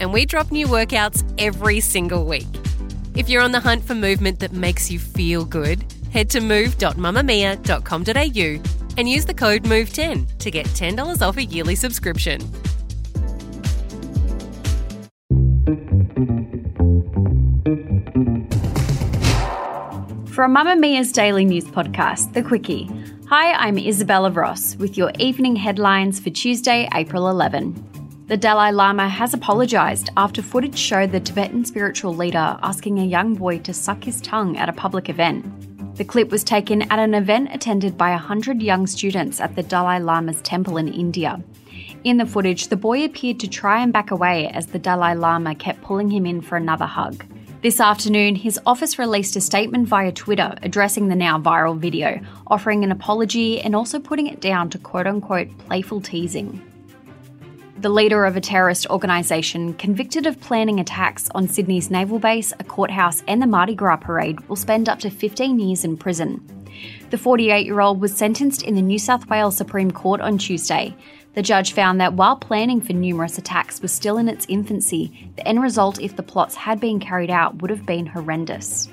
and we drop new workouts every single week. If you're on the hunt for movement that makes you feel good, head to move.mamamia.com.au and use the code MOVE10 to get $10 off a yearly subscription. From Mamamia's daily news podcast, The Quicky. Hi, I'm Isabella Ross with your evening headlines for Tuesday, April 11. The Dalai Lama has apologised after footage showed the Tibetan spiritual leader asking a young boy to suck his tongue at a public event. The clip was taken at an event attended by 100 young students at the Dalai Lama's temple in India. In the footage, the boy appeared to try and back away as the Dalai Lama kept pulling him in for another hug. This afternoon, his office released a statement via Twitter addressing the now viral video, offering an apology and also putting it down to quote unquote playful teasing. The leader of a terrorist organisation convicted of planning attacks on Sydney's naval base, a courthouse, and the Mardi Gras parade will spend up to 15 years in prison. The 48 year old was sentenced in the New South Wales Supreme Court on Tuesday. The judge found that while planning for numerous attacks was still in its infancy, the end result, if the plots had been carried out, would have been horrendous.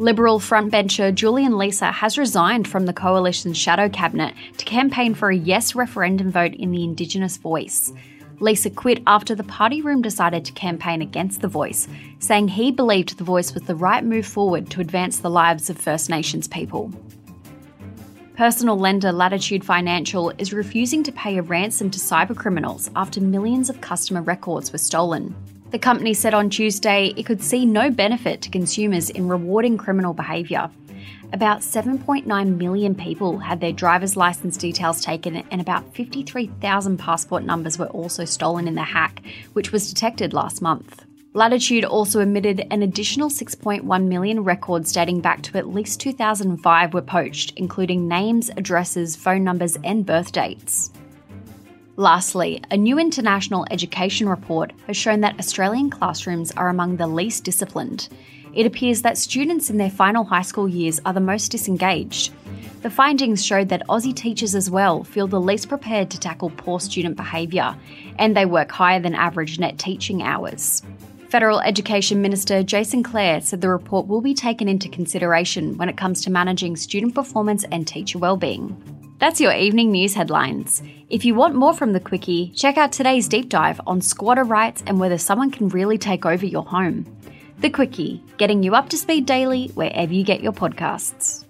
Liberal frontbencher Julian Leeser has resigned from the coalition's shadow cabinet to campaign for a yes referendum vote in the Indigenous voice. Lisa quit after the party room decided to campaign against the voice, saying he believed the voice was the right move forward to advance the lives of First Nations people. Personal lender Latitude Financial is refusing to pay a ransom to cybercriminals after millions of customer records were stolen. The company said on Tuesday it could see no benefit to consumers in rewarding criminal behaviour. About 7.9 million people had their driver's license details taken, and about 53,000 passport numbers were also stolen in the hack, which was detected last month. Latitude also admitted an additional 6.1 million records dating back to at least 2005 were poached, including names, addresses, phone numbers, and birth dates. Lastly, a new international education report has shown that Australian classrooms are among the least disciplined. It appears that students in their final high school years are the most disengaged. The findings showed that Aussie teachers as well feel the least prepared to tackle poor student behaviour, and they work higher than average net teaching hours. Federal Education Minister Jason Clare said the report will be taken into consideration when it comes to managing student performance and teacher wellbeing. That's your evening news headlines. If you want more from the Quicky, check out today's deep dive on squatter rights and whether someone can really take over your home. The Quicky, getting you up to speed daily wherever you get your podcasts.